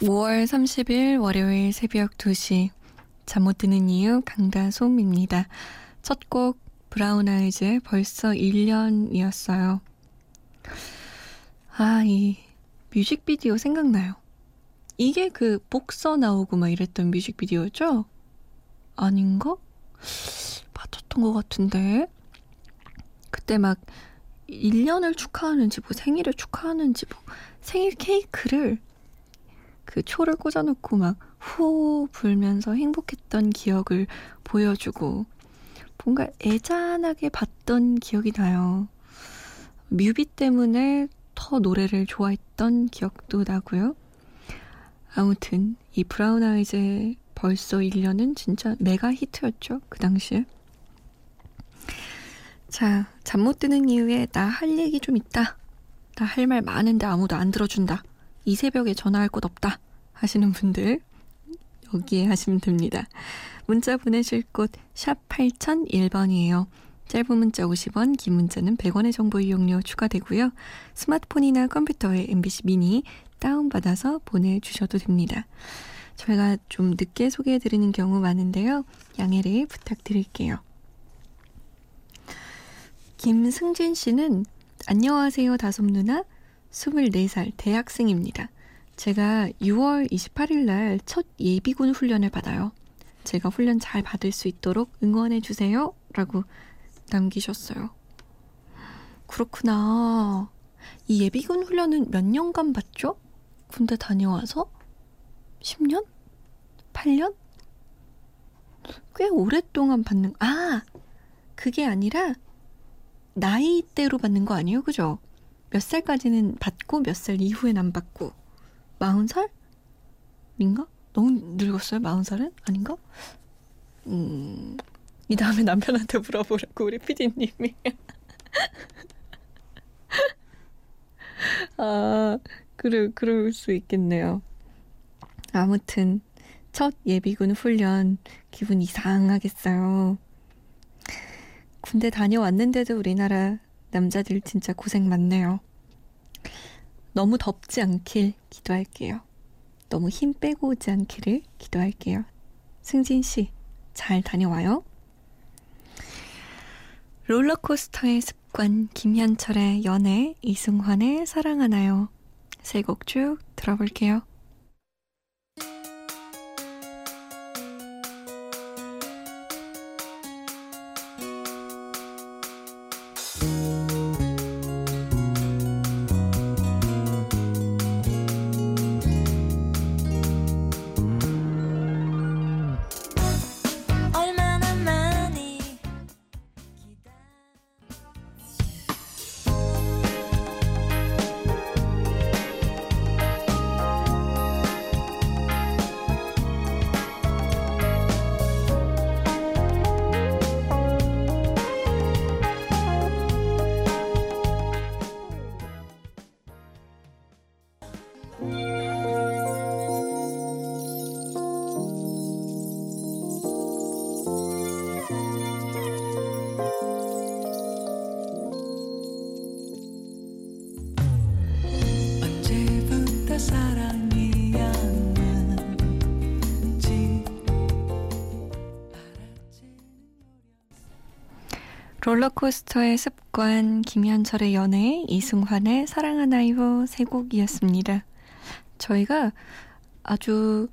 5월 30일 월요일 새벽 2시 잠 못 드는 이유 강다솜입니다. 첫 곡 브라운 아이즈의 벌써 1년이었어요. 아, 이 뮤직비디오 생각나요. 이게 그 복서 나오고 막 이랬던 뮤직비디오죠? 아닌가? 맞았던 것 같은데. 그때 막 1년을 축하하는지 뭐 생일을 축하하는지 뭐 생일 케이크를 그 초를 꽂아놓고 막후 불면서 행복했던 기억을 보여주고 뭔가 애잔하게 봤던 기억이 나요. 뮤비 때문에 더 노래를 좋아했던 기억도 나고요. 아무튼 이 브라운 아이즈의 벌써 1년은 진짜 메가 히트였죠. 그 당시에. 자, 잠 못 드는 이유에 나 할 얘기 좀 있다. 나 할 말 많은데 아무도 안 들어준다. 이 새벽에 전화할 곳 없다 하시는 분들 여기에 하시면 됩니다. 문자 보내실 곳 샵 8001번이에요. 짧은 문자 50원, 긴 문자는 100원의 정보 이용료 추가되고요. 스마트폰이나 컴퓨터에 MBC 미니 다운받아서 보내주셔도 됩니다. 저희가 좀 늦게 소개해드리는 경우 많은데요. 양해를 부탁드릴게요. 김승진 씨는 안녕하세요 다솜 누나 24살 대학생입니다. 제가 6월 28일 날 첫 예비군 훈련을 받아요. 제가 훈련 잘 받을 수 있도록 응원해 주세요. 라고 남기셨어요. 그렇구나. 이 예비군 훈련은 몇 년간 받죠? 군대 다녀와서? 10년? 8년? 꽤 오랫동안 받는, 아! 그게 아니라 나이대로 받는 거 아니에요? 그죠? 몇 살까지는 받고 몇 살 이후엔 안 받고 마흔 살? 인가? 너무 늙었어요? 마흔 살은? 아닌가? 음, 이 다음에 남편한테 물어보려고 우리 피디님이. 아, 그럴, 그럴 수 있겠네요. 아무튼, 첫 예비군 훈련 기분 이상하겠어요. 군대 다녀왔는데도 우리나라 남자들 진짜 고생 많네요. 너무 덥지 않길 기도할게요. 너무 힘 빼고 오지 않기를 기도할게요. 승진 씨, 잘 다녀와요. 롤러코스터의 습관, 김현철의 연애, 이승환의 사랑하나요. 세 곡 쭉 들어볼게요. 롤러코스터의 습관, 김현철의 연애, 이승환의 사랑하나요 세 곡이었습니다. 저희가 아주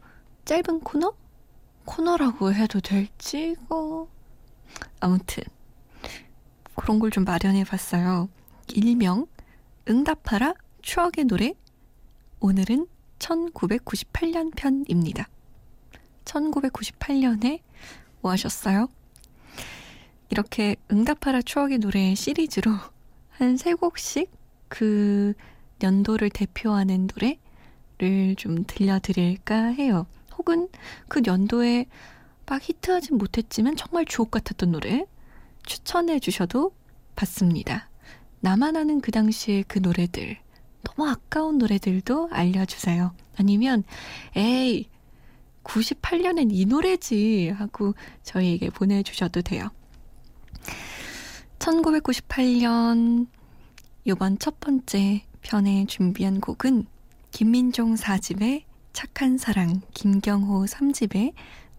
짧은 코너? 코너라고 해도 될지, 어. 아무튼, 그런 걸 좀 마련해 봤어요. 일명, 응답하라 추억의 노래. 오늘은 1998년 편입니다. 1998년에 뭐 하셨어요? 이렇게 응답하라 추억의 노래 시리즈로 한 세 곡씩 그 연도를 대표하는 노래를 좀 들려드릴까 해요. 혹은 그 연도에 막 히트하진 못했지만 정말 주옥 같았던 노래 추천해 주셔도 받습니다. 나만 아는 그 당시의 그 노래들, 너무 아까운 노래들도 알려주세요. 아니면, 에이, 98년엔 이 노래지 하고 저희에게 보내주셔도 돼요. 1998년 요번 첫 번째 편에 준비한 곡은 김민종 4집의 착한 사랑, 김경호 3집의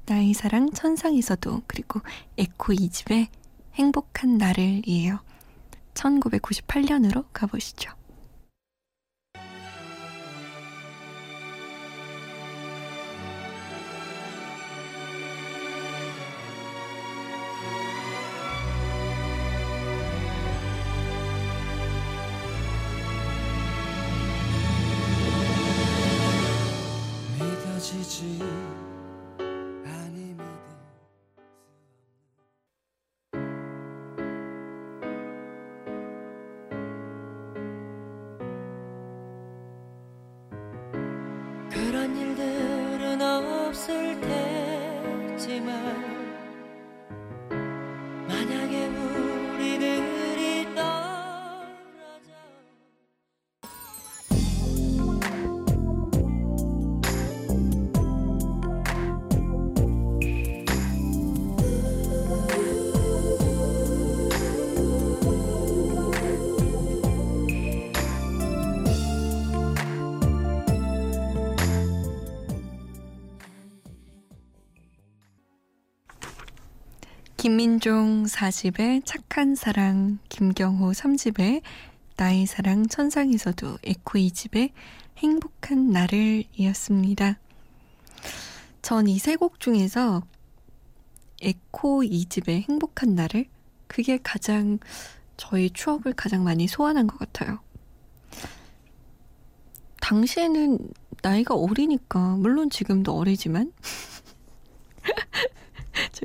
나의 사랑 천상에서도 그리고 에코 2집의 행복한 나를이에요. 1998년으로 가보시죠. 일들은 없을 김민종 4집의 착한 사랑, 김경호 3집의 나의 사랑 천상에서도 에코 2집의 행복한 나를 이었습니다. 전 이 세 곡 중에서 에코 2집의 행복한 나를 그게 가장 저희 추억을 가장 많이 소환한 것 같아요. 당시에는 나이가 어리니까 물론 지금도 어리지만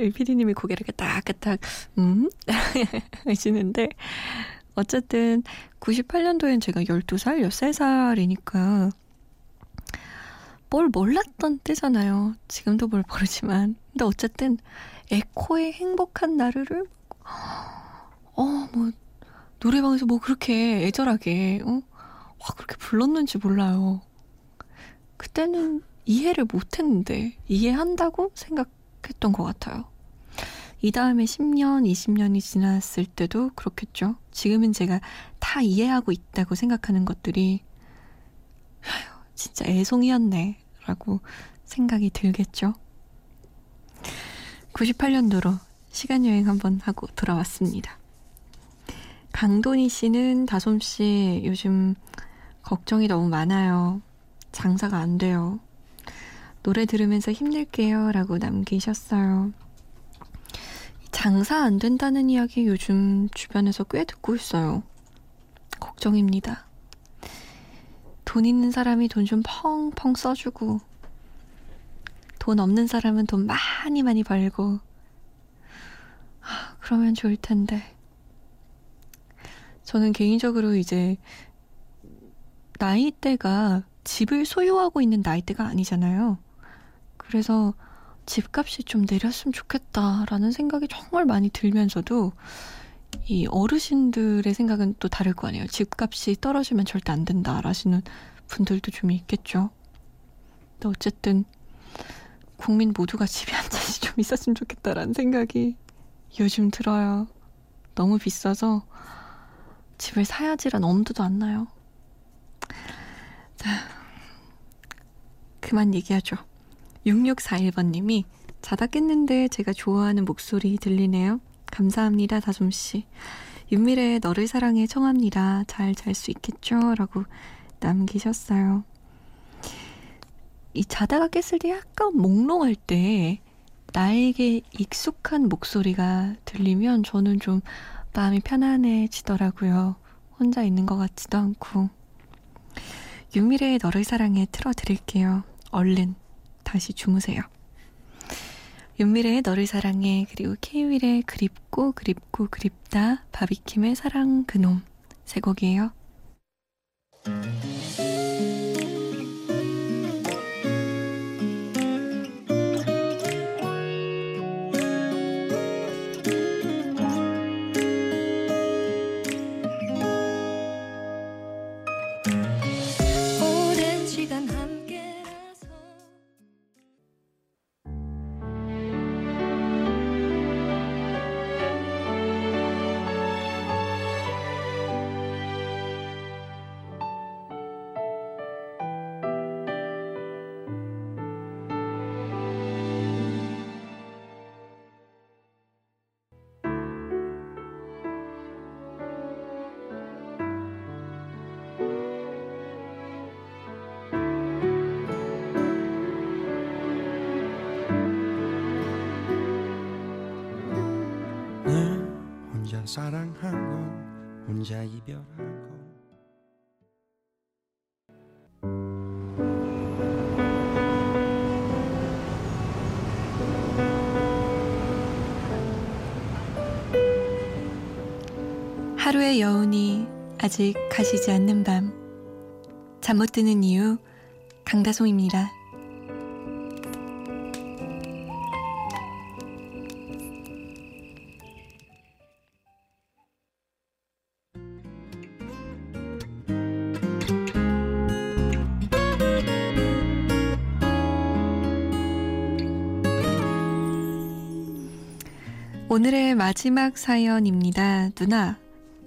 피디님이 고개를 까딱까딱 음? 하시는데 어쨌든 98년도엔 제가 12살, 13살이니까 뭘 몰랐던 때잖아요. 지금도 뭘 모르지만. 근데 어쨌든 에코의 행복한 나르를 어, 뭐 노래방에서 뭐 그렇게 애절하게 어? 와 그렇게 불렀는지 몰라요. 그때는 이해를 못했는데 이해한다고 생각 했던 것 같아요. 이 다음에 10년, 20년이 지났을 때도 그렇겠죠. 지금은 제가 다 이해하고 있다고 생각하는 것들이, 진짜 애송이었네. 라고 생각이 들겠죠. 98년도로 시간 여행 한번 하고 돌아왔습니다. 강돈희 씨는 다솜 씨 요즘 걱정이 너무 많아요. 장사가 안 돼요. 노래 들으면서 힘낼게요. 라고 남기셨어요. 장사 안 된다는 이야기 요즘 주변에서 꽤 듣고 있어요. 걱정입니다. 돈 있는 사람이 돈 좀 펑펑 써주고, 돈 없는 사람은 돈 많이 많이 벌고, 아, 그러면 좋을 텐데. 저는 개인적으로 이제 나이대가 집을 소유하고 있는 나이대가 아니잖아요. 그래서 집값이 좀 내렸으면 좋겠다라는 생각이 정말 많이 들면서도 이 어르신들의 생각은 또 다를 거 아니에요. 집값이 떨어지면 절대 안 된다라시는 분들도 좀 있겠죠. 근데 어쨌든 국민 모두가 집이 한 채씩 좀 있었으면 좋겠다라는 생각이 요즘 들어요. 너무 비싸서 집을 사야지란 엄두도 안 나요. 자, 그만 얘기하죠. 6641번님이 자다 깼는데 제가 좋아하는 목소리 들리네요. 감사합니다, 다솜씨. 윤미래의 너를 사랑해 청합니다. 잘 잘 수 있겠죠? 라고 남기셨어요. 이 자다가 깼을 때 약간 몽롱할 때 나에게 익숙한 목소리가 들리면 저는 좀 마음이 편안해지더라고요. 혼자 있는 것 같지도 않고. 윤미래의 너를 사랑해 틀어드릴게요. 얼른 다시 주무세요. 윤미래의 너를 사랑해 그리고 케이윌의 그립고 그립고 그립다 바비킴의 사랑 그놈 세 곡이에요. 사랑하고 혼자 이별하고 하루의 여운이 아직 가시지 않는 밤. 잠 못 드는 이유 강다송입니다. 오늘의 마지막 사연입니다. 누나,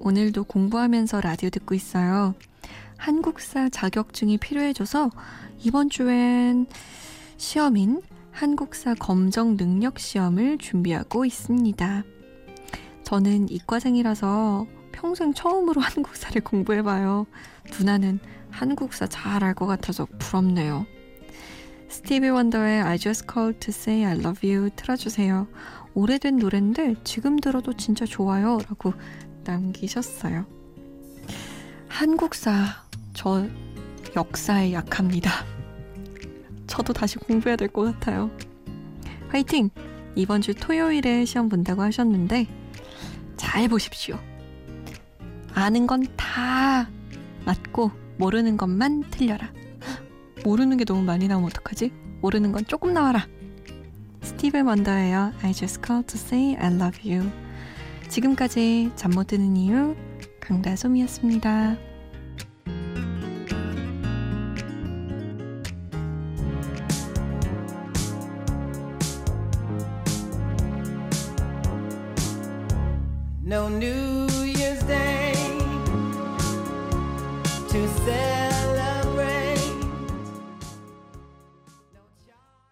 오늘도 공부하면서 라디오 듣고 있어요. 한국사 자격증이 필요해져서 이번 주엔 시험인 한국사 검정 능력 시험을 준비하고 있습니다. 저는 이과생이라서 평생 처음으로 한국사를 공부해봐요. 누나는 한국사 잘 알 것 같아서 부럽네요. 스티비 원더의 I just called to say I love you 틀어주세요. 오래된 노래인데 지금 들어도 진짜 좋아요. 라고 남기셨어요. 한국사, 저 역사에 약합니다. 저도 다시 공부해야 될 것 같아요. 화이팅! 이번 주 토요일에 시험 본다고 하셨는데 잘 보십시오. 아는 건 다 맞고 모르는 것만 틀려라. 모르는 게 너무 많이 나오면 어떡하지? 모르는 건 조금 나와라. 스티븐 원더예요. I just called to say I love you. 지금까지 잠 못 드는 이유 강다솜이었습니다.